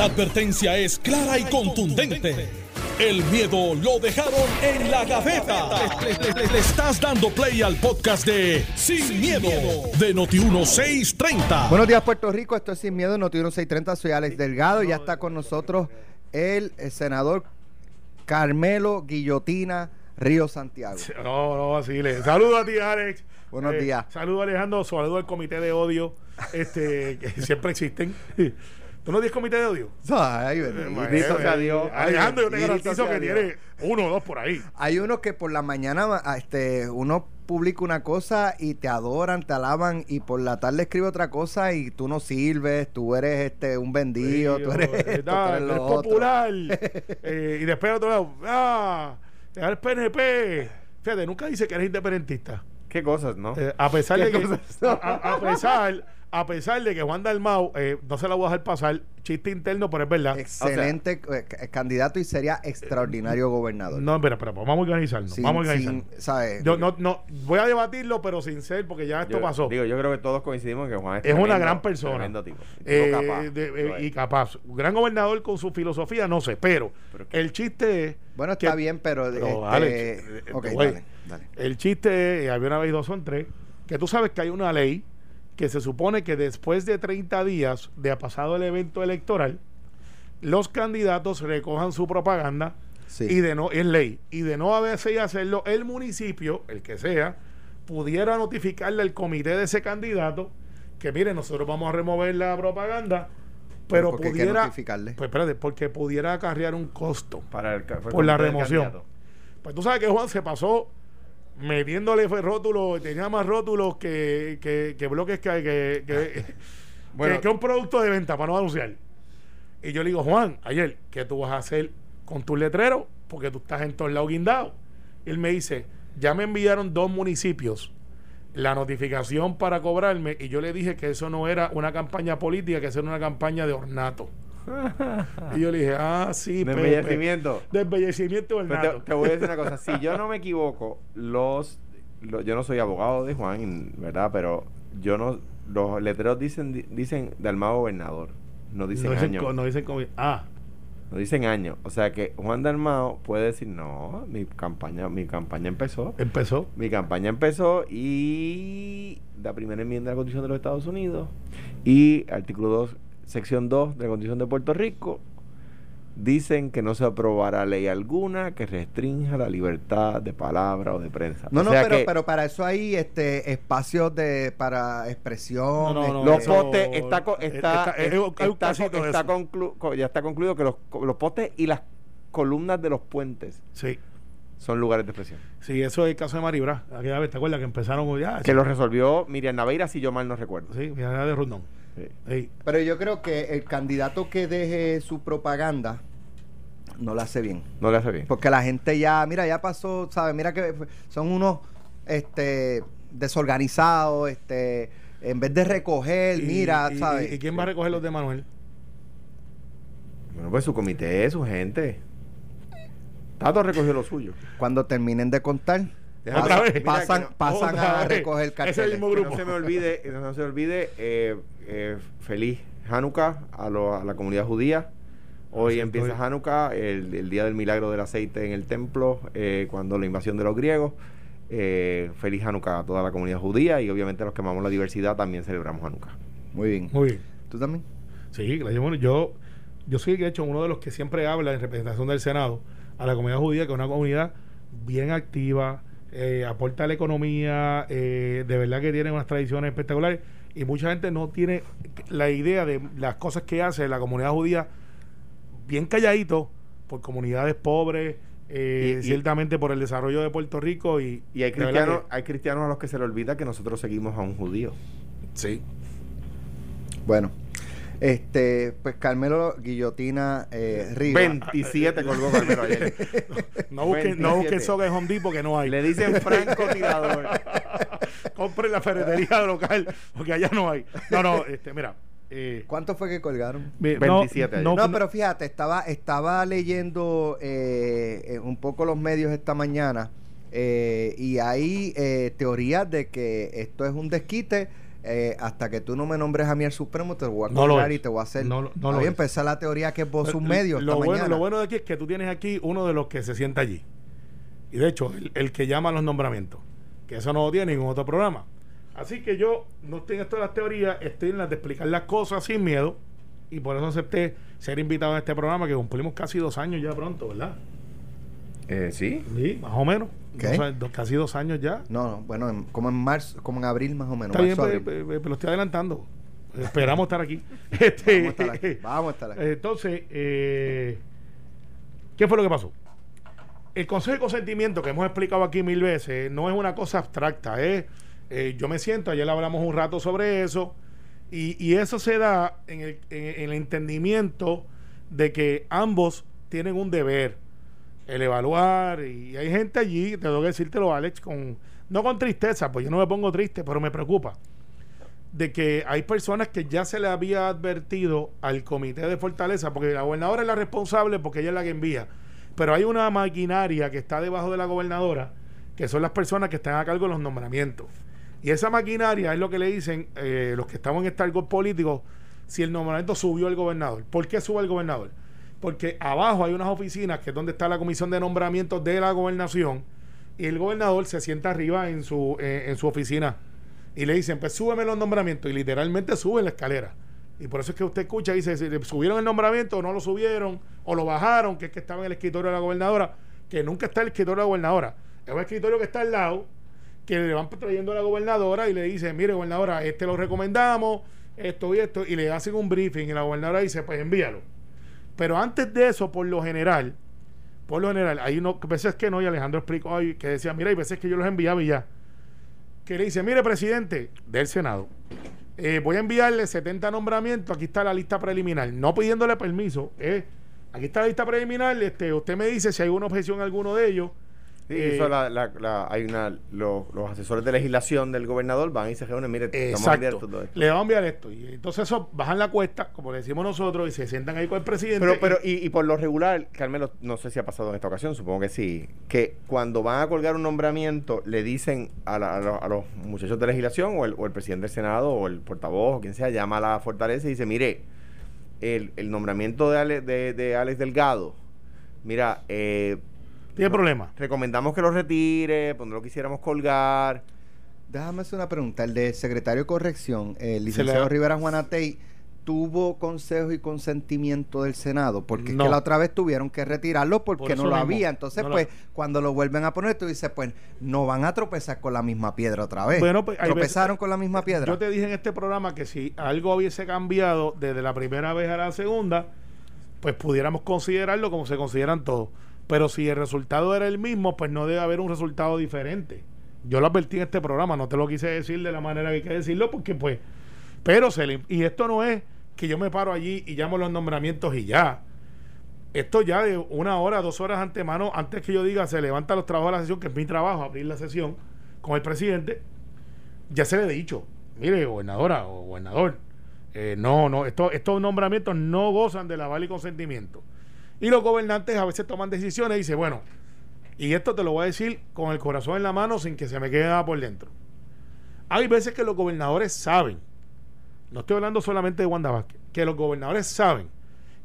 La advertencia es clara y contundente. El miedo lo dejaron en la gaveta. Le, le- le- le estás dando play al podcast de Sin, miedo, de Noti1630. Buenos días, Puerto Rico. Esto es Sin Miedo, Noticiero 630. Soy Alex Delgado. Ya está con nosotros el, eh, senador Carmelo Guillotina Río Santiago. No, no, así le. Saludos a ti, Alex. Buenos días. Saludos, Alejandro. Saludos al comité de odio este, que siempre existen. ¿Tú no tienes comité de odio? Ay, bendito sea Dios. Alejandro, yo te garantizo que tiene uno o dos por ahí. Hay uno que por la mañana ah, este, uno publica una cosa y te adoran, te alaban y por la tarde escribe otra cosa y tú no sirves, tú eres este un vendido, tú eres, esto, popular. Eh, y después otro lado, ah, el PNP. Fíjate, nunca dice que eres independentista. Qué cosas, ¿no? Eh, a pesar ¿Qué de que cosas? a, a- a pesar a pesar de que Juan Dalmau eh, no se la voy a dejar pasar chiste interno pero es verdad Excelente eh, candidato y sería extraordinario gobernador. no espera espera vamos a organizarnos Sin- vamos a organizarnos sin, ¿sabes? yo no no voy a debatirlo pero sin ser porque ya esto Yo- pasó Digo, yo creo que todos coincidimos en que Juan es, es una gran persona Tremendo tipo. Eh, capaz. de- eh, y capaz un gran gobernador con su filosofía no sé pero, el chiste es Bueno, que- está bien, pero... Pero, este, Alex, eh, ok, te voy. dale, dale. El chiste es, y había una vez dos son tres, que tú sabes que hay una ley que se supone que después de 30 días de ha pasado el evento electoral, los candidatos recojan su propaganda Sí. y de no, es ley, y de no haberse hacerlo, el municipio, el que sea, pudiera notificarle al comité de ese candidato que mire, nosotros vamos a remover la propaganda, pero ¿Por qué hay que pudiera, notificarle? pues espérate, porque pudiera acarrear un costo Para el, por la remoción. Pues tú sabes que Juan se pasó metiéndole fue rótulos, tenía más rótulos que, que, que bloques que, que, que, Bueno. que- un producto de venta para no anunciar. Y yo le digo, Juan, ayer, ¿qué tú vas a hacer con tus letreros? Porque tú estás en todos lados guindado. Y él me dice, ya me enviaron dos municipios la notificación para cobrarme y yo le dije que eso no era una campaña política, que eso era una campaña de ornato. Y yo le dije, ah, sí, De Pepe, embellecimiento. de embellecimiento de Pero ornato. te, te voy a decir una cosa. Si yo no me equivoco, los, lo- yo no soy abogado de Juan, ¿verdad? Pero yo no. Los letreros dicen di- dicen Dalmao gobernador. No dicen no dicen, año. co- no dicen ah, No dicen año. O sea que Juan Dalmao puede decir, no, mi campaña, mi campaña empezó. empezó. Mi campaña empezó y la primera enmienda de la Constitución de los Estados Unidos y artículo 2, sección 2 de la Constitución de Puerto Rico dicen que no se aprobará ley alguna que restrinja la libertad de palabra o de prensa. No, O no, sea pero, que pero para eso hay este espacios de para expresión. No, no, no, este, los postes está co- está, está- está- conclu- co- ya está concluido que los, los postes y las columnas de los puentes Sí. son lugares de expresión. Sí, eso es el caso de Maribra. Aquella vez, ¿te acuerdas que empezaron ya? Que lo resolvió Miriam Naveira, si yo mal no recuerdo. Sí, Miriam de Rondón. Sí. Pero yo creo que el candidato que deje su propaganda no la hace bien. No le hace bien. Porque la gente ya, mira, ya pasó, ¿sabes? Mira que son unos este desorganizados, este en vez de recoger, Y- mira, y- ¿sabes? ¿Y, y quién va a recoger los de Manuel? Bueno, pues su comité, su gente. Tato recogió lo suyo. Cuando terminen de contar, Otra pasan, vez. Pasan, que no- pasan otra a vez. recoger Ese carteles. mismo Que grupo. no se me olvide, no se me olvide, eh, eh, feliz Hanukkah a, lo- a la comunidad judía. Hoy Así empieza estoy. Hanukkah, el, el día del milagro del aceite en el templo, eh, cuando la invasión de los griegos. Eh, feliz Hanukkah a toda la comunidad judía y obviamente los que amamos la diversidad también celebramos Hanukkah. Muy bien. Muy bien. ¿Tú también? Sí, claro, bueno, yo, yo soy de hecho uno de los que siempre habla en representación del Senado a la comunidad judía, que es una comunidad bien activa, eh, aporta a la economía, eh, de verdad que tiene unas tradiciones espectaculares y mucha gente no tiene la idea de las cosas que hace la comunidad judía bien calladito por comunidades pobres, eh, Y- y- ciertamente por el desarrollo de Puerto Rico y, Y hay cristianos, hay cristianos a los que se les olvida que nosotros seguimos a un judío. sí. Bueno, este, pues Carmelo Guillotina eh, Riva. 27 colgó Carmelo ayer. No busquen, no busquen 27. soga en Home Depot que no hay. Le dicen francotirador. Compren la ferretería local, porque allá no hay. No, no, este, mira. eh, ¿Cuánto fue que colgaron? mi- 27 ayer. No, No, no, pero fíjate, estaba, estaba leyendo eh, eh, un poco los medios esta mañana eh, y hay eh, teorías de que esto es un desquite eh, hasta que tú no me nombres a mí el Supremo, te voy a No colgar y te voy a hacer. No no pues esa es la teoría que es vos un Lo- medio esta lo bueno, mañana. lo bueno de aquí es que tú tienes aquí uno de los que se sienta allí. Y de hecho, el, el que llama a los nombramientos. Que eso no lo tiene ningún otro programa. Así que yo no estoy en esto de las teorías, estoy en las de explicar las cosas sin miedo. Y por eso acepté ser invitado a este programa que cumplimos casi dos años ya pronto, ¿verdad? Eh, sí. Sí, más o menos. Casi dos años ya. No, no, bueno, en- como en marzo, como en abril más o menos. Está bien, marzo, pues, lo estoy adelantando. Esperamos estar aquí. Este, Vamos a estar aquí. Vamos a estar aquí. Entonces, eh, ¿qué fue lo que pasó? El consejo de consentimiento que hemos explicado aquí mil veces no es una cosa abstracta. Es, eh, yo me siento, ayer hablamos un rato sobre eso, y, y eso se da en el, en el entendimiento de que ambos tienen un deber, el evaluar, y hay gente allí, te tengo que decírtelo, Alex, con, no con tristeza, pues yo no me pongo triste, pero me preocupa de que hay personas que ya se le había advertido al comité de fortaleza, porque la gobernadora es la responsable porque ella es la que envía, pero hay una maquinaria que está debajo de la gobernadora, que son las personas que están a cargo de los nombramientos. Y esa maquinaria es lo que le dicen eh, los que estamos en este algo político, si el nombramiento subió al gobernador. ¿Por qué sube el gobernador? Porque abajo hay unas oficinas que es donde está la comisión de nombramientos de la gobernación y el gobernador se sienta arriba en su, eh, en su oficina y le dicen, pues súbeme los nombramientos y literalmente sube la escalera. Y por eso es que usted escucha y dice, subieron el nombramiento o no lo subieron o lo bajaron, que es que estaba en el escritorio de la gobernadora, que nunca está en el escritorio de la gobernadora. Es un escritorio que está al lado, que le van trayendo a la gobernadora y le dicen, mire gobernadora, este lo recomendamos, esto y esto, y le hacen un briefing y la gobernadora dice, pues envíalo. Pero antes de eso, por lo general, por lo general, hay uno, veces que no, y Alejandro explicó que decía, mira, hay veces que yo los enviaba y ya. Que le dice, mire, presidente del Senado, eh, voy a enviarle 70 nombramientos, aquí está la lista preliminar, no pidiéndole permiso, eh, aquí está la lista preliminar, este, usted me dice si hay una objeción a alguno de ellos. Sí, Eh, eso la, la- la- hay una, lo- los asesores de legislación del gobernador van y se reúnen, mire, vamos a enviar Exacto. todo esto. Le vamos a enviar esto. Y entonces eso bajan la cuesta, como le decimos nosotros, y se sientan ahí con el presidente. Pero, pero, y- por lo regular, Carmelo, no sé si ha pasado en esta ocasión, supongo que sí, que cuando van a colgar un nombramiento, le dicen a, los, a los muchachos de legislación, o el, o el presidente del Senado, o el portavoz, o quien sea, llama a la fortaleza y dice, mire, el, el nombramiento de, Ale- de, de Alex Delgado, mira, eh, tiene no- problemas. recomendamos que lo retire, no lo quisiéramos colgar. Déjame hacer una pregunta. El de secretario de corrección, el licenciado le- Rivera Juanatey, ¿tuvo consejo y consentimiento del Senado? Porque es que la otra vez tuvieron que retirarlo porque Por no lo mismo. había. Entonces, No lo- pues, cuando lo vuelven a poner, tú dices, pues, no van a tropezar con la misma piedra otra vez. Bueno, pues, ¿Tropezaron veces- con la misma piedra? Yo te dije en este programa que si algo hubiese cambiado desde la primera vez a la segunda, pues pudiéramos considerarlo como se consideran todos. Pero si el resultado era el mismo, pues no debe haber un resultado diferente. Yo lo advertí en este programa, no te lo quise decir de la manera que hay que decirlo, porque pues, pero se le- y esto no es que yo me paro allí y llamo los nombramientos y ya. Esto ya de una hora, dos horas antemano, antes que yo diga se levanta los trabajos de la sesión, que es mi trabajo, abrir la sesión con el presidente, ya se le he dicho, mire, gobernadora o gobernador, eh, no, no, esto- estos nombramientos no gozan de aval y consentimiento. Y los gobernantes a veces toman decisiones y dicen, bueno, y esto te lo voy a decir con el corazón en la mano sin que se me quede nada por dentro. Hay veces que los gobernadores saben, no estoy hablando solamente de Wanda Vázquez, que los gobernadores saben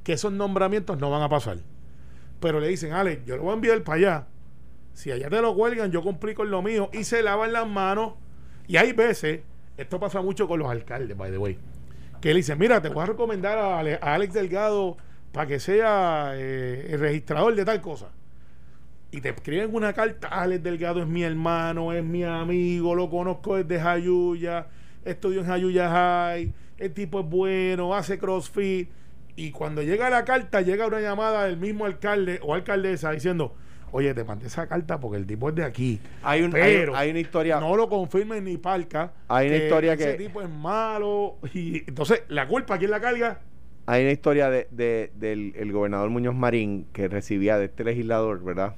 que esos nombramientos no van a pasar. Pero le dicen, Alex, yo lo voy a enviar para allá. Si allá te lo cuelgan, yo cumplí con lo mío y se lavan las manos. Y hay veces, esto pasa mucho con los alcaldes, by the way, que le dicen, mira, te voy a recomendar Ale- a Alex Delgado para que sea eh, el registrador de tal cosa. Y te escriben una carta, Alex Delgado es mi hermano, es mi amigo, lo conozco desde Jayuya, estudió en Jayuya High, el tipo es bueno, hace crossfit. Y cuando llega la carta, llega una llamada del mismo alcalde o alcaldesa diciendo, oye, te mandé esa carta porque el tipo es de aquí. Hay, un, Pero hay una historia. no lo confirmen ni palca. Hay una historia ese que- tipo es malo. Y entonces, la culpa, ¿quién la carga? Hay una historia de, de- del el gobernador Muñoz Marín que recibía de este legislador, ¿verdad?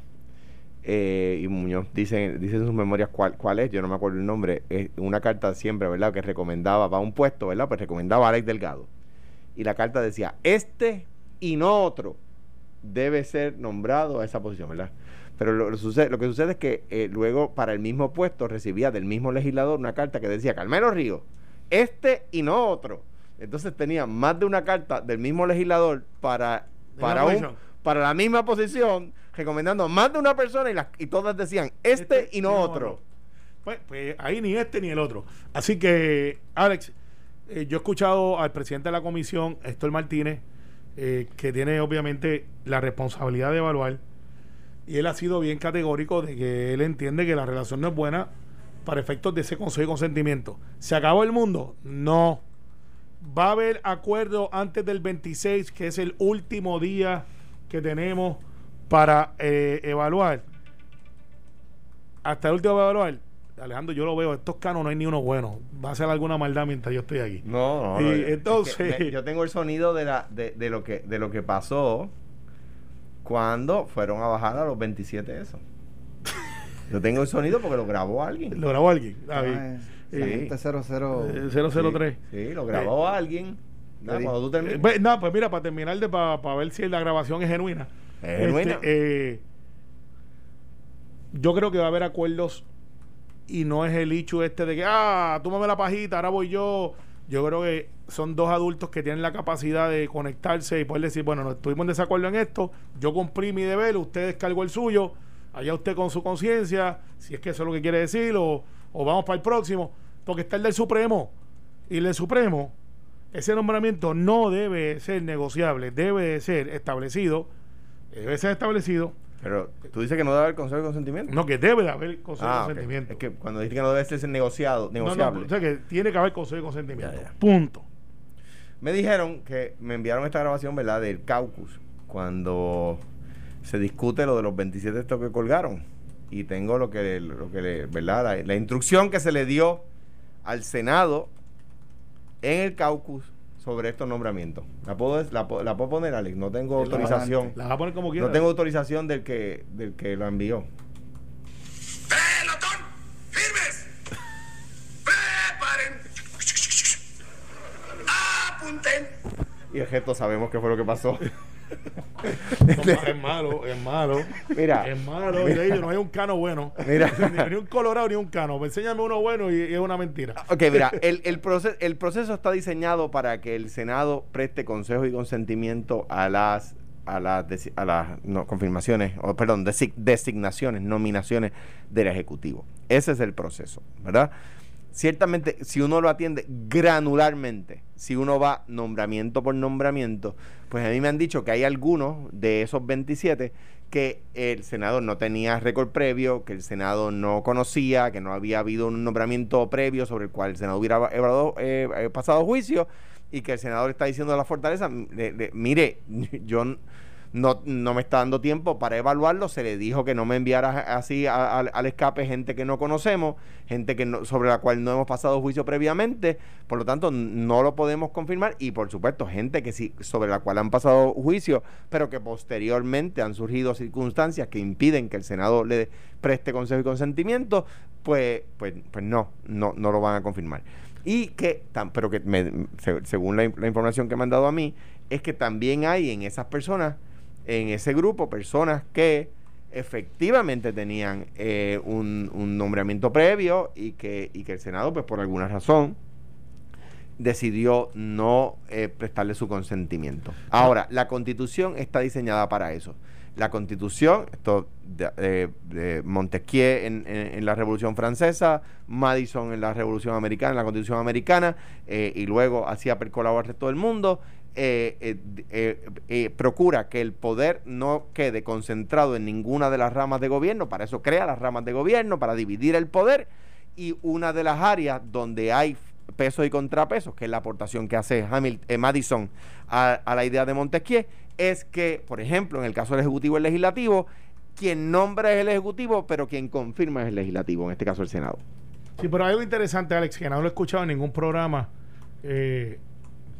Eh, y Muñoz dice, dice en sus memorias cuál, cuál es, yo no me acuerdo el nombre, una carta siempre, ¿verdad? Que recomendaba para un puesto, ¿verdad? Pues recomendaba a Alex Delgado. Y la carta decía, este y no otro debe ser nombrado a esa posición, ¿verdad? Pero lo que sucede es que eh, luego para el mismo puesto recibía del mismo legislador una carta que decía, Carmelo Río, este y no otro. Entonces tenía más de una carta del mismo legislador para, para, un, para la misma posición, recomendando más de una persona y, las, y todas decían este, este y no otro. Pues, pues, ahí ni este ni el otro. Así que, Alex, eh, yo he escuchado al presidente de la comisión, Héctor Martínez, eh, que tiene obviamente la responsabilidad de evaluar, y él ha sido bien categórico de que él entiende que la relación no es buena para efectos de ese consejo y consentimiento. ¿Se acabó el mundo? No. Va a haber acuerdo antes del 26, que es el último día que tenemos para eh, evaluar. Hasta el último evaluar. Alejandro, yo lo veo, estos canos no hay ni uno bueno. Va a ser alguna maldad mientras yo estoy aquí. No, no. Y entonces. yo tengo el sonido de, la, de, de, lo que, de lo que pasó cuando fueron a bajar a los 27 eso. Yo tengo el sonido porque lo grabó alguien. Lo grabó alguien. Ah, 00, 003. Sí, lo grabó eh, alguien. cuando tú termines. Eh, no, pues mira, para terminar, de para ver si la grabación es genuina. Es genuina. Este, eh, yo creo que va a haber acuerdos y no es el hecho este de que, ah, túmame la pajita, ahora voy yo. Yo creo que son dos adultos que tienen la capacidad de conectarse y poder decir, bueno, no estuvimos en desacuerdo en esto, yo cumplí mi deber, usted descargó el suyo allá usted con su conciencia, si es que eso es lo que quiere decir, o, vamos para el próximo, porque está el del Supremo. Y el del Supremo, ese nombramiento no debe ser negociable, debe ser establecido, debe ser establecido. Pero tú dices que no debe haber consejo de consentimiento. No, que debe de haber consejo de ah, consentimiento. Es que cuando dices que no debe ser negociado, negociable. o sea, que tiene que haber consejo de consentimiento. Punto. Me dijeron que me enviaron esta grabación, ¿verdad? Del caucus, cuando se discute lo de los 27 estos que colgaron. Y tengo lo que, lo que le, ¿verdad? La, instrucción que se le dio al Senado en el caucus sobre estos nombramientos. La puedo, la, puedo poner, Alex. No tengo autorización. La va a poner como quiera. No tengo autorización del que, del que lo envió. ¡Pelotón! ¡Firmes! ¡Preparen! ¡Apunten! Y el gesto sabemos qué fue lo que pasó. es malo, es malo. Mira. Es malo. no hay un cano bueno. Mira. ni, un colorado ni un cano. Enséñame uno bueno y, es una mentira. Ok, mira, el, el, proceso, el proceso está diseñado para que el Senado preste consejo y consentimiento a las a las, a las no, confirmaciones, o perdón, designaciones, nominaciones del Ejecutivo. Ese es el proceso, ¿verdad? Ciertamente, si uno lo atiende granularmente, si uno va nombramiento por nombramiento, pues a mí me han dicho que hay algunos de esos 27 que el senador no tenía récord previo, que el Senado no conocía, que no había habido un nombramiento previo sobre el cual el Senado hubiera eh, eh, pasado juicio y que el senador está diciendo a la fortaleza, mire, yo no, no me está dando tiempo para evaluarlo. Se le dijo que no me enviara así al escape gente que no conocemos, gente que no, sobre la cual no hemos pasado juicio previamente. Por lo tanto, no lo podemos confirmar. Y por supuesto, gente que sí, sobre la cual han pasado juicio, pero que posteriormente han surgido circunstancias que impiden que el Senado le preste consejo y consentimiento, pues, pues, pues no, no, no lo van a confirmar. Y que, pero que según la información que me han dado a mí, es que también hay en esas personas en ese grupo personas que efectivamente tenían eh, un, nombramiento previo y que, y que el Senado, pues por alguna razón, decidió no eh, prestarle su consentimiento. Ahora, la constitución está diseñada para eso. La constitución, esto de, de, Montesquieu en, en, la Revolución Francesa, Madison en la Revolución Americana, en la Constitución Americana, eh, y luego hacía percolado al resto del mundo, eh, eh, eh, procura que el poder no quede concentrado en ninguna de las ramas de gobierno, para eso crea las ramas de gobierno, para dividir el poder, y una de las áreas donde hay pesos y contrapesos, que es la aportación que hace Hamilton, Madison a, la idea de Montesquieu, es que, por ejemplo, en el caso del Ejecutivo y el Legislativo, quien nombra es el Ejecutivo, pero quien confirma es el Legislativo, en este caso el Senado. Sí, pero hay algo interesante, Alex, que no lo he escuchado en ningún programa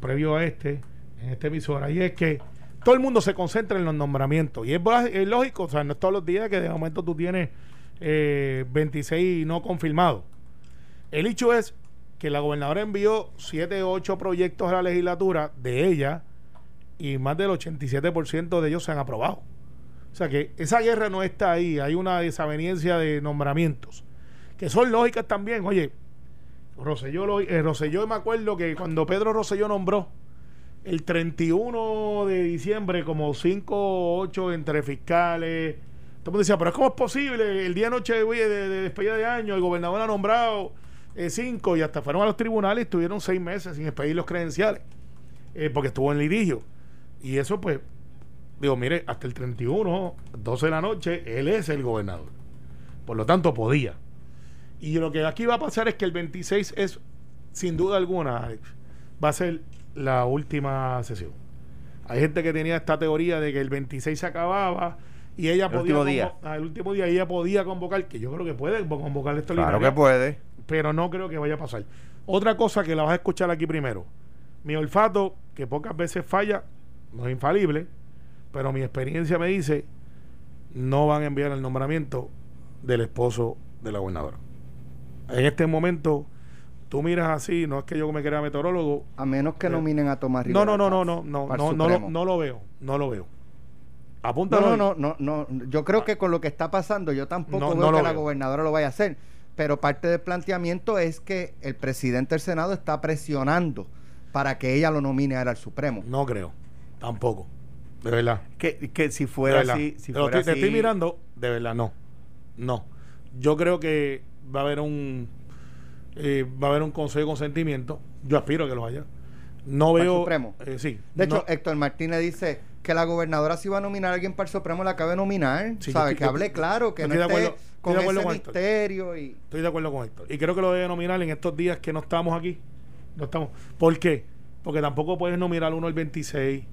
previo a este, en esta emisora, y es que todo el mundo se concentra en los nombramientos. Y es, lógico, o sea, no es todos los días que de momento tú tienes eh, 26 no confirmados. El hecho es que la gobernadora envió 7 o 8 proyectos a la legislatura de ella y más del 87% de ellos se han aprobado. O sea que esa guerra no está ahí, hay una desaveniencia de nombramientos, que son lógicas también. Oye, Rosselló, lo, eh, Rosselló me acuerdo que cuando Pedro Rosselló nombró el 31 de diciembre como 5 o 8 entre fiscales. Todo el mundo decía, pero ¿cómo es posible? El día noche de, de, de despedida de año, el gobernador ha nombrado 5 y hasta fueron a los tribunales y estuvieron 6 meses sin expedir los credenciales eh, porque estuvo en litigio. Y eso pues, digo, mire, hasta el 31, 12 de la noche, él es el gobernador. Por lo tanto, podía. Y lo que aquí va a pasar es que el 26 es, sin duda alguna, Alex, va a ser la última sesión. Hay gente que tenía esta teoría de que el 26 se acababa y ella El podía último día. ah, el último día ella podía convocar, que yo creo que puede convocar esto Claro que puede. pero no creo que vaya a pasar. Otra cosa que la vas a escuchar aquí primero. Mi olfato, que pocas veces falla, no es infalible, pero mi experiencia me dice, no van a enviar el nombramiento del esposo de la gobernadora. En este momento, tú miras así, no es que yo me crea meteorólogo, A menos que Eh, nominen a Tomás Rivera. no, no, no, no, no, no, no, lo, no lo veo, no lo veo. No, Apúntalo. no, no, no, no. Yo creo que con lo que está pasando, yo tampoco No, veo no que la gobernadora lo vaya a hacer. Pero parte del planteamiento es que el presidente del Senado está presionando para que ella lo nomine ahora al Supremo. No creo, tampoco. De verdad. Que, que si fuera así, si Te estoy- te estoy así- mirando, de verdad, no. No. Yo creo que va a haber un eh, va a haber un consejo de consentimiento. Yo aspiro a que lo haya. No ¿Para el veo. Supremo? eh, sí. De hecho, no- Héctor Martínez dice que la gobernadora si va a nominar a alguien para el Supremo la acabe de nominar. Sí, yo ¿Sabe? estoy- Que hable claro, que no esté acuerdo- con ese con Héctor. misterio y... Estoy de acuerdo con esto. Y creo que lo debe nominar en estos días que no estamos aquí. No estamos. ¿Por qué? Porque tampoco puedes nominar uno el 26.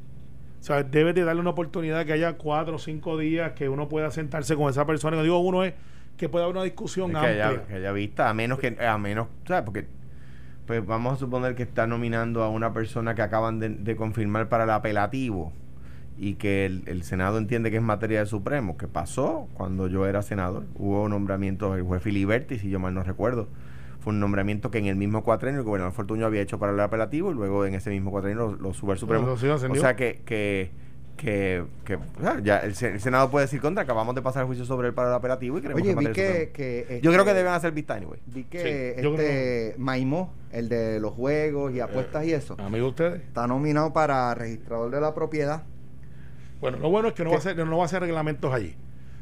O sea, debes de darle una oportunidad que haya cuatro o cinco días que uno pueda sentarse con esa persona. Y digo uno es que pueda haber una discusión Es que amplia. haya, que haya vista, a menos que, a menos, ¿sabes? Porque, pues vamos a suponer que está nominando a una persona que acaban de, de confirmar para el apelativo y que el, el Senado entiende que es materia del Supremo, que pasó cuando yo era senador. Hubo nombramientos del juez Filiberti, si yo mal no recuerdo. Fue un nombramiento que en el mismo cuatrenio el gobernador Fortuño había hecho para el apelativo y luego en ese mismo cuatrenio lo, lo sube al Supremo. O sea que, que, que, que, o sea, ya el, Se- el Senado puede decir contra, acabamos de pasar el juicio sobre el apelativo y queremos Oye, que vi que... Yo creo que este, deben hacer vista anyway. Vi que Sí, este Maimó, el de los juegos y apuestas y eso, Amigo de ustedes. está nominado para registrador de la propiedad. Bueno, lo bueno es que no ¿Qué? va, a ser, no va a hacer reglamentos allí.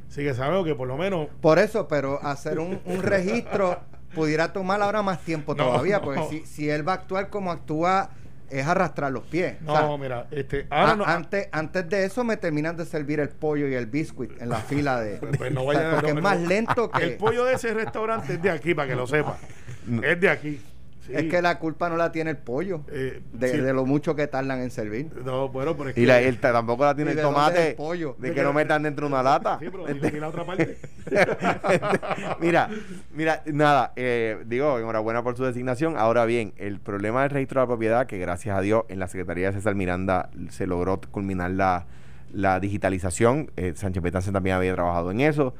Así que sabemos que por lo menos. Por eso, pero hacer un, un registro pudiera tomar ahora más tiempo No, todavía, no. porque si, si él va a actuar como actúa, es arrastrar los pies. No, O sea, mira, este. a- Ahora no. antes, antes de eso me terminan de servir el pollo y el biscuit en la fila de... Pues no o sea, vaya- porque no, es más lento que... El pollo de ese restaurante es de aquí, para que lo sepa. Es de aquí. Sí. Es que la culpa no la tiene el pollo, Eh, de, sí. de lo mucho que tardan en servir. No, bueno, pero es Y que- la, él ta- tampoco la tiene ¿Y el tomate el pollo? de que no metan dentro de una lata. Sí, pero y la otra parte. mira, mira, nada, eh, digo, enhorabuena por su designación. Ahora bien, el problema del registro de la propiedad, que gracias a Dios en la Secretaría de César Miranda se logró culminar la, la digitalización. Eh, Sánchez Petance también había trabajado en eso.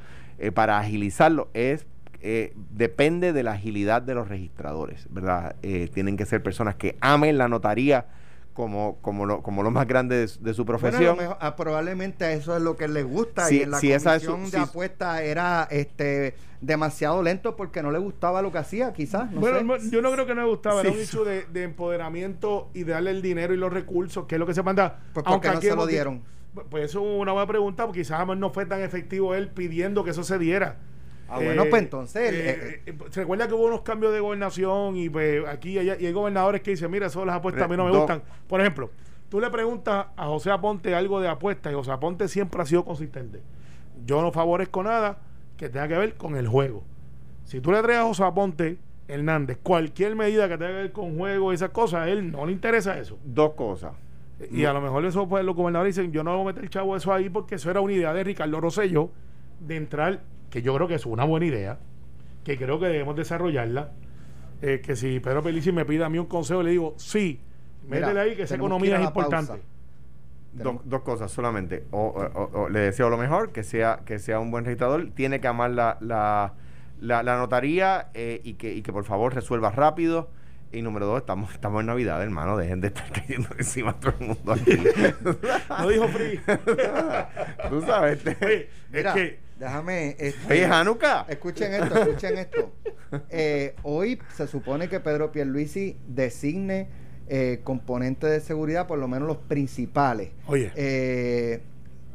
para agilizarlo es eh, depende de la agilidad de los registradores, ¿verdad? Eh, tienen que ser personas que amen la notaría como, como, lo, como lo más grande de, su- de su Bueno, a profesión. lo mejor- ah, probablemente eso es lo que les gusta Sí, y en la sí, esa es su- comisión sí. de apuesta era este demasiado lento porque no le gustaba lo que hacía, quizás. No bueno, sé. yo no creo que no me gustaba, era Sí. un hecho de, de empoderamiento y de darle el dinero y los recursos, que es lo que se manda. Pues, ¿por qué no se lo dieron? Pues eso es una buena pregunta, porque quizás no fue tan efectivo él pidiendo que eso se diera. Ah, bueno, pues entonces, eh, eh, eh, se recuerda que hubo unos cambios de gobernación y pues aquí y allá, y hay gobernadores que dicen, mira, eso las apuestas a mí no me Do- gustan. Por ejemplo, tú le preguntas a José Aponte algo de apuestas y José Aponte siempre ha sido consistente. Yo no favorezco nada que tenga que ver con el juego. Si tú le traes a José Aponte Hernández cualquier medida que tenga que ver con juego y esas cosas, a él no le interesa eso. Dos cosas. Y a lo mejor eso pues los gobernadores dicen, yo no voy a meter chavo eso ahí porque eso era una idea de Ricardo Rosello de entrar, que yo creo que es una buena idea, que creo que debemos desarrollarla. Eh, que si Pedro Pelici me pide a mí un consejo, le digo, sí, Mira, métele ahí que esa que economía es importante. pausa. Dos, dos cosas solamente. O, o- o- o le deseo lo mejor, que sea, que sea un buen registrador. Tiene que amar la, la, la, la notaría eh, y, que, y que por favor resuelva rápido. Y número dos, estamos, estamos en Navidad, hermano. Dejen de estar cayendo encima a todo el mundo aquí. No dijo Free. Tú sabes. Oye, es Mira, que déjame. este, Oye, Hanukkah. Escuchen esto, escuchen esto. eh, hoy se supone que Pedro Pierluisi designe eh, componentes de seguridad, por lo menos los principales. Oye. Eh,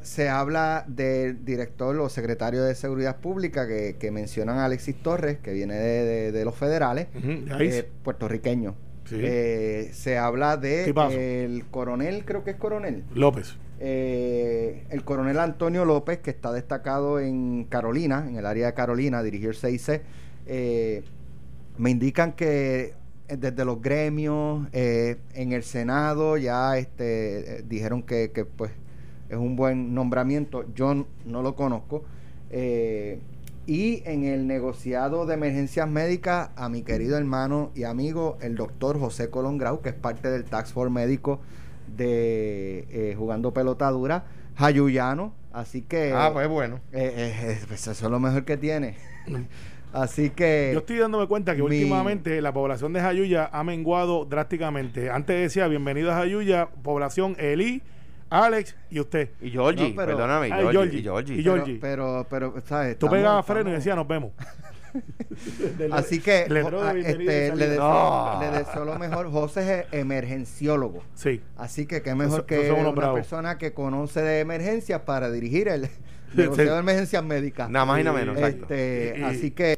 se habla del director o secretario de Seguridad Pública que, que mencionan a Alexis Torres, que viene de, de- de los federales, eh, puertorriqueño. Sí. Eh, se habla de el coronel, creo que es coronel, López. eh, el coronel Antonio López, que está destacado en Carolina, en el área de Carolina, dirigió el 6C, eh, me indican que eh, desde los gremios, eh, en el Senado ya este, dijeron que, que, pues es un buen nombramiento, yo no lo conozco. eh, y en el negociado de emergencias médicas a mi querido hermano y amigo, el doctor José Colón Grau, que es parte del Tax Force médico de eh, Jugando Pelota Dura, Jayuyano. Así que Ah, pues bueno. eh, eh, eh, pues eso es lo mejor que tiene. Así que Yo estoy dándome cuenta que mi- últimamente la población de Jayuya ha menguado drásticamente. Antes decía, bienvenido a Jayuya, población Eli, Alex y usted. Y Georgie, No, pero- perdóname, Ay, Georgie, Georgie. y Georgie. Y pero, Georgie. pero, pero, ¿sabes? Tú pegabas freno y decías, nos vemos. Así que bienvenida y este, le, deseo, No. le deseo lo mejor. José es emergenciólogo. Sí. Así que qué mejor Eso- que una persona que conoce de emergencias para dirigir el negociado de emergencias médicas. Nada más y nada menos. Este, Y- y- así que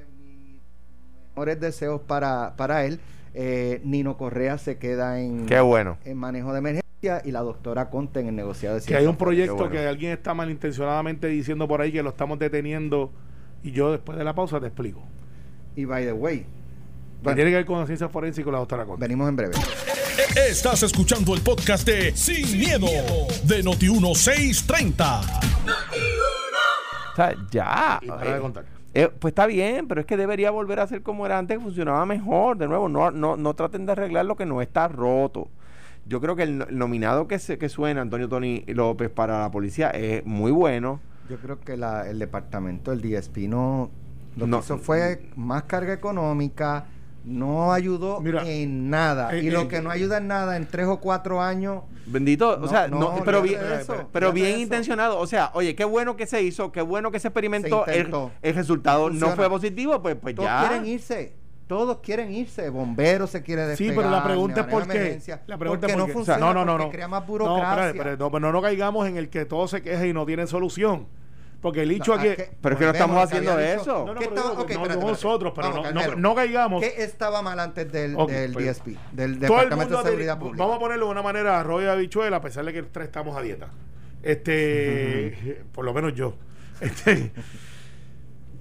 mejores deseos para, para él. Eh, Nino Correa se queda en, Qué bueno. en manejo de emergencia y la doctora Conte en el negociado de Que hay un proyecto bueno. que alguien está malintencionadamente diciendo por ahí que lo estamos deteniendo. Y yo después de la pausa te explico. Y by the way, bueno, tiene que ver con la ciencia forense y con la doctora Conte. venimos en breve. Estás escuchando el podcast de Sin, miedo, de Noti1630. O sea, ya. Y para de contar. eh, pues está bien, pero es que debería volver a ser como era antes, que funcionaba mejor. De nuevo, no, no, no traten de arreglar lo que no está roto. Yo creo que el, no- el nominado que, se, que suena, Antonio Tony López, para la policía es muy bueno. Yo creo que la- el departamento, el DSP, no, lo No. que hizo fue más carga económica, no ayudó Mira, en nada. eh, y eh, lo que no ayuda en nada en tres o cuatro años, Bendito, No, o sea, no, no, pero bien, eso, pero bien intencionado. O sea, oye, qué bueno que se hizo, qué bueno que se experimentó. Se el, el resultado no fue positivo, pues, pues todos ya. quieren irse. Todos quieren irse. Bomberos se quiere Sí, despegar. pero la pregunta es por qué. emergencia. La pregunta porque es no por qué. funciona, no, no, no, porque no. crea más No, burocracia. espérate, espérate, no, pero no, no caigamos en el que todo se queja y no tienen solución. Porque el hecho Ah, aquí. que- Pero es que no estamos haciendo eso. No, no, ¿Qué pero estaba- no, espérate, no nosotros, pero Vamos, no, no, no caigamos. ¿Qué estaba mal antes del, Ok, del pues, DSP, del Todo el Departamento mundo de Seguridad Pública? Vamos a ponerlo de una manera arroyo de habichuela, a pesar de que tres estamos a dieta. Este, por lo menos yo. Este,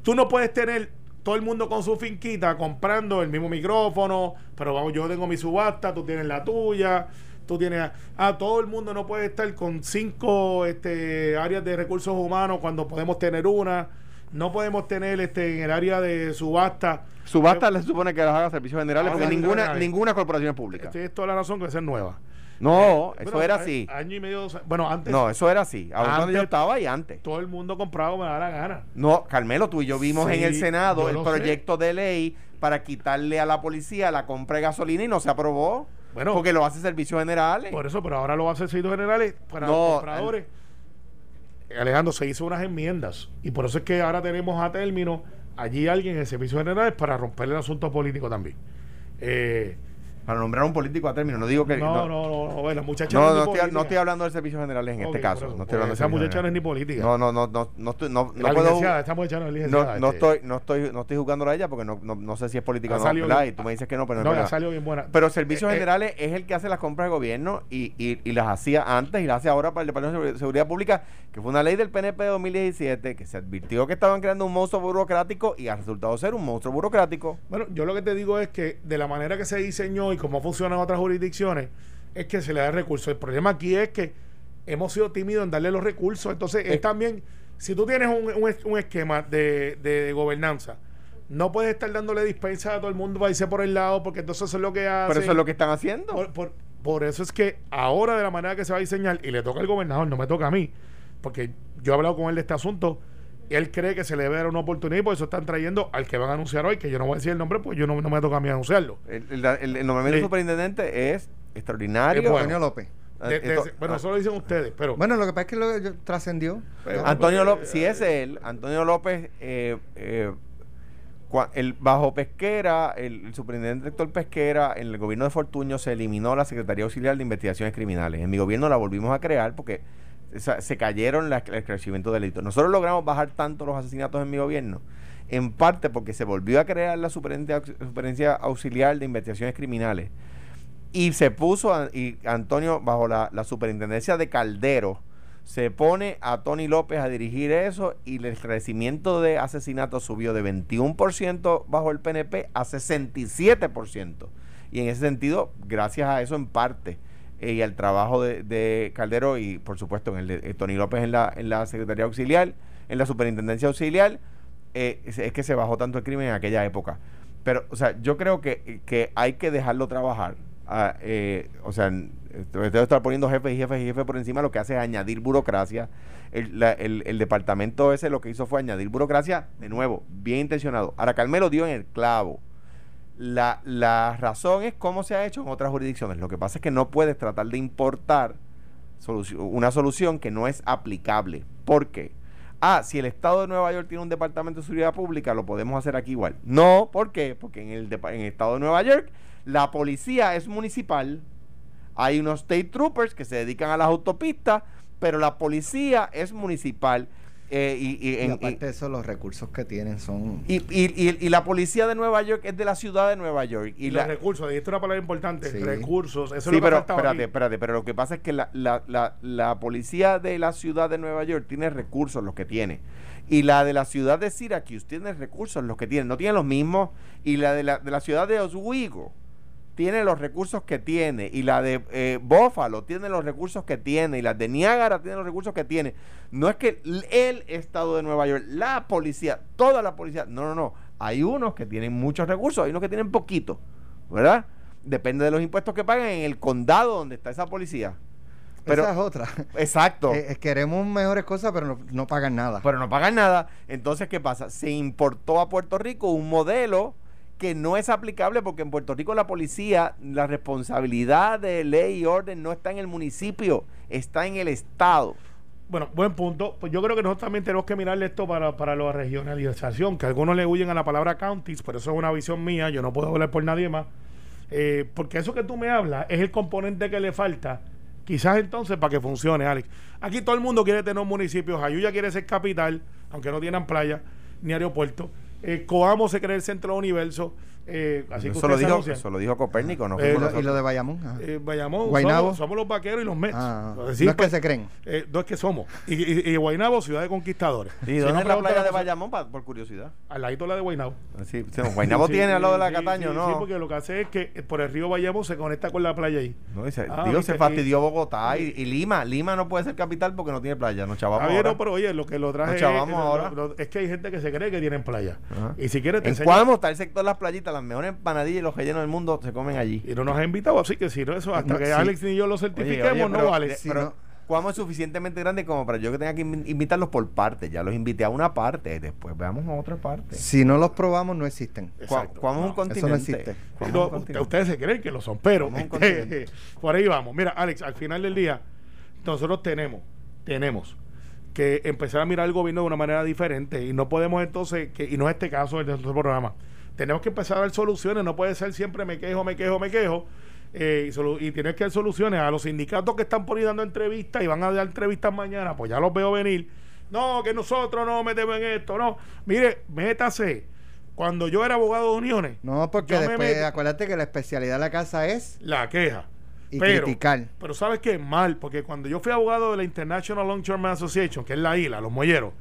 tú no puedes tener todo el mundo con su finquita comprando el mismo micrófono, pero vamos, yo tengo mi subasta, tú tienes la tuya, tú tienes ah, todo el mundo no puede estar con cinco este áreas de recursos humanos cuando podemos tener una, no podemos tener este en el área de subasta. Subasta le supone que las haga servicios generales Ah, porque ninguna, ninguna corporación es pública. Tienes toda la razón que esa es nueva. No, eso Bueno, era así. Año y medio, dos años. bueno, antes No, eso era así. Ahora cuando yo estaba y antes. todo el mundo compraba me da la gana. No, Carmelo, tú y yo vimos Sí, en el Senado el sé. proyecto de ley para quitarle a la policía la compra de gasolina y no se aprobó. Bueno, porque lo hace servicios generales. Por eso, pero ahora lo hacer Servicios Generales para No, los compradores. Alejandro, se hizo unas enmiendas y por eso es que ahora tenemos a término allí alguien en Servicios Generales para romper el asunto político también. Eh, Para nombrar a un político a término. No digo que. no, no, no, no, muchacha No, es no ni estoy, no estoy hablando de servicios generales en este caso. eso, No estoy hablando de esa muchacha no es ni generales. política. No, no, no, no, no estoy, no, no la puedo. esta muchacha no es licenciada. No, no este, estoy, no estoy, no estoy jugando a ella porque no, no, no sé si es política o no, salido ¿verdad? bien. Y tú me dices que no, pero no, No, salió bien buena. Pero Servicios Eh, eh, Generales es el que hace las compras de gobierno y, y, y las hacía antes y las hace ahora para el Departamento de Seguridad Pública, que fue una ley del PNP de 2017 que se advirtió que estaban creando un monstruo burocrático y ha resultado ser un monstruo burocrático. Bueno, yo lo que te digo es que de la manera que se diseñó y cómo funciona en otras jurisdicciones, es que se le da recursos. El problema aquí es que hemos sido tímidos en darle los recursos. Entonces, es Eh. también, si tú tienes un, un es- un esquema de, de gobernanza, no puedes estar dándole dispensa a todo el mundo para irse por el lado, porque entonces eso es lo que hace. Pero eso es lo que están haciendo. Por, por- por eso es que ahora, de la manera que se va a diseñar, y le toca al gobernador, no me toca a mí, porque yo he hablado con él de este asunto, él cree que se le debe dar una oportunidad y por eso están trayendo al que van a anunciar hoy, que yo no voy a decir el nombre, pues yo no, no me toca a mí anunciarlo. El, el, el- el nombramiento Sí. del superintendente es extraordinario. Bueno. Antonio López. De- de- Esto- bueno, ah, eso lo dicen ustedes, pero Bueno, lo que pasa es que lo yo- trascendió. Antonio López, si es él, Antonio López eh, eh, cua- el, bajo Pesquera, el, el superintendente director Pesquera, en el gobierno de Fortuño se eliminó la Secretaría Auxiliar de Investigaciones Criminales. En mi gobierno la volvimos a crear porque se cayeron el crecimiento de delitos. Nosotros logramos bajar tanto los asesinatos en mi gobierno, en parte porque se volvió a crear la Superintendencia Auxiliar de Investigaciones Criminales y se puso, y Antonio, bajo la superintendencia de Caldero, se pone a Tony López a dirigir eso y el crecimiento de asesinatos subió de 21% bajo el PNP a 67%. Y en ese sentido, gracias a eso en parte, eh, y al trabajo de, de Caldero y por supuesto en el de eh, Tony López en la, en la Secretaría Auxiliar, en la Superintendencia Auxiliar, eh, es, que se bajó tanto el crimen en aquella época. Pero, o sea, yo creo que, que hay que dejarlo trabajar. Ah, eh, o sea, n- esto- esto de estar poniendo jefes y jefes y jefes por encima lo que hace es añadir burocracia. El, el- el departamento ese lo que hizo fue añadir burocracia, de nuevo, bien intencionado. Ahora, Carmelo dio en el clavo. La, razón es cómo se ha hecho en otras jurisdicciones. Lo que pasa es que no puedes tratar de importar una solución que no es aplicable. ¿Por qué? Ah, si el Estado de Nueva York tiene un departamento de seguridad pública, lo podemos hacer aquí igual. No, ¿por qué? Porque en el, en el Estado de Nueva York la policía es municipal. Hay unos state troopers que se dedican a las autopistas, pero la policía es municipal. Eh, y, y- Y en- aparte y- de eso, los recursos que tienen son... y, y- y- y la policía de Nueva York es de la ciudad de Nueva York. Y, Y, los la, recursos, dijiste una palabra importante, Sí. recursos. Eso Sí, es lo que pero espérate, aquí. espérate, pero lo que pasa es que la, la, la, la policía de la ciudad de Nueva York tiene recursos los que tiene. Y la de la ciudad de Syracuse tiene recursos los que tiene. No tiene los mismos. Y la de la, de la ciudad de Oswego tiene los recursos que tiene. Y la de eh, Buffalo tiene los recursos que tiene. Y la de Niágara tiene los recursos que tiene. No es que el estado de Nueva York, la policía, toda la policía. No, no, no. Hay unos que tienen muchos recursos, hay unos que tienen poquito. ¿Verdad? Depende de los impuestos que paguen en el condado donde está esa policía. Pero, Esa es otra. exacto. Eh, eh, queremos mejores cosas, pero no, no pagan nada. pero no pagan nada. Entonces, ¿qué pasa? Se importó a Puerto Rico un modelo que no es aplicable porque en Puerto Rico la policía, la responsabilidad de ley y orden no está en el municipio, está en el Estado. Bueno, buen punto. Pues yo creo que nosotros también tenemos que mirarle esto para, para la regionalización, que algunos le huyen a la palabra counties, pero eso es una visión mía, yo no puedo hablar por nadie más. Eh, porque eso que tú me hablas es el componente que le falta, quizás entonces para que funcione, Alex. Aquí todo el mundo quiere tener un municipio, Jayuya quiere ser capital, aunque no tienen playa ni aeropuerto. Eh, Coamo se cree el centro del universo. Eh, así que Eso lo, se dijo, eso lo dijo Copérnico, no Eh, y, lo, y de Bayamón. Eh, Bayamón, Guaynabo. somos, somos los vaqueros y los Mets. Ah, no es que pues, se creen. eh, no es que somos. Y, y, y Guaynabo, ciudad de conquistadores. ¿Y Si dónde no, es la playa de a- Bayamón, pa- por curiosidad? Al ladito la de Guaynabo. Sí, sí, Guaynabo Sí, tiene al lado de la sí, Cataño, sí, ¿no? Sí, porque lo que hace es que por el río Bayamón se conecta con la playa ahí. No, Ah, digo, viste, se fastidió Bogotá y, y Lima. Lima no puede ser capital porque no tiene playa. Nos chavamos Ah, ahora. no, pero oye, lo que lo traje es, ahora. es que hay gente que se cree que tienen playa. Y si quieres te En Cuamo está el sector de las playitas, las mejores empanadillas y los rellenos del mundo se comen allí. Y no nos ha invitado, así que si no, eso hasta No, que sí. Alex ni yo lo certifiquemos, Oye, oye, no pero- vale. Si pero no- Cuamo es suficientemente grande como para yo que tenga que invi- invitarlos por partes. Ya los invité a una parte, después veamos a otra parte. Si no los probamos, no existen. Exacto. Cuamo es un continente. eso no existe. No, un continente. ustedes se creen que lo son, pero este, por ahí vamos. Mira, Alex, al final del día, nosotros tenemos, tenemos que empezar a mirar el gobierno de una manera diferente y no podemos entonces, que, y no es este caso el de nuestro programa, tenemos que empezar a dar soluciones, no puede ser siempre me quejo, me quejo, me quejo. eh, y, y tienes que dar soluciones a los sindicatos que están por ahí dando entrevistas y van a dar entrevistas mañana, pues ya los veo venir. No, que nosotros no metemos en esto, no. Mire, métase. Cuando yo era abogado de uniones, No, porque me después, acuérdate que la especialidad de la casa es la queja. y pero, criticar. Pero sabes que mal, porque cuando yo fui abogado de la International Long Term Association, que es la ILA, los molleros,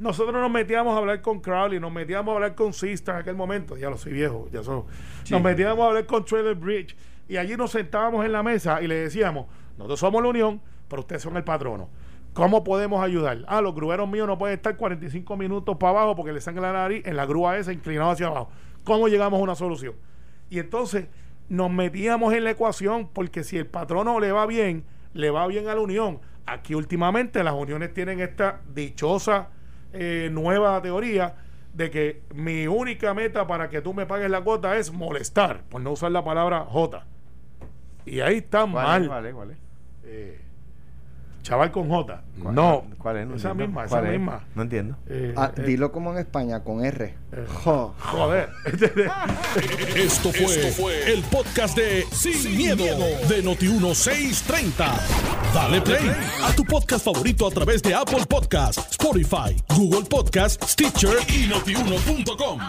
nosotros nos metíamos a hablar con Crowley, nos metíamos a hablar con Sistar en aquel momento, ya lo soy viejo, ya soy. Nos metíamos a hablar con Trailer Bridge y allí nos sentábamos en la mesa y le decíamos, nosotros somos la unión, pero ustedes son el patrono. ¿Cómo podemos ayudar? Ah, los grueros míos no pueden estar 45 minutos para abajo porque les sangra la nariz en la grúa esa inclinado hacia abajo. ¿Cómo llegamos a una solución? Y entonces nos metíamos en la ecuación porque si el patrono le va bien, le va bien a la unión. Aquí últimamente las uniones tienen esta dichosa eh, nueva teoría de que mi única meta para que tú me pagues la cuota es molestar, por no usar la palabra J. Y ahí está ¿Cuál mal. cuál es? Eh, Chaval con J. ¿Cuál- No. ¿Cuál es? No esa entiendo. misma, esa ¿Cuál es? misma. No entiendo. Eh, Ah, eh, dilo como en España, con R. eh, Jo. joder. Esto fue, el podcast de Sin, miedo, de Noti1630. Dale play a tu podcast favorito a través de Apple Podcasts, Spotify, Google Podcasts, Stitcher y notiuno.com.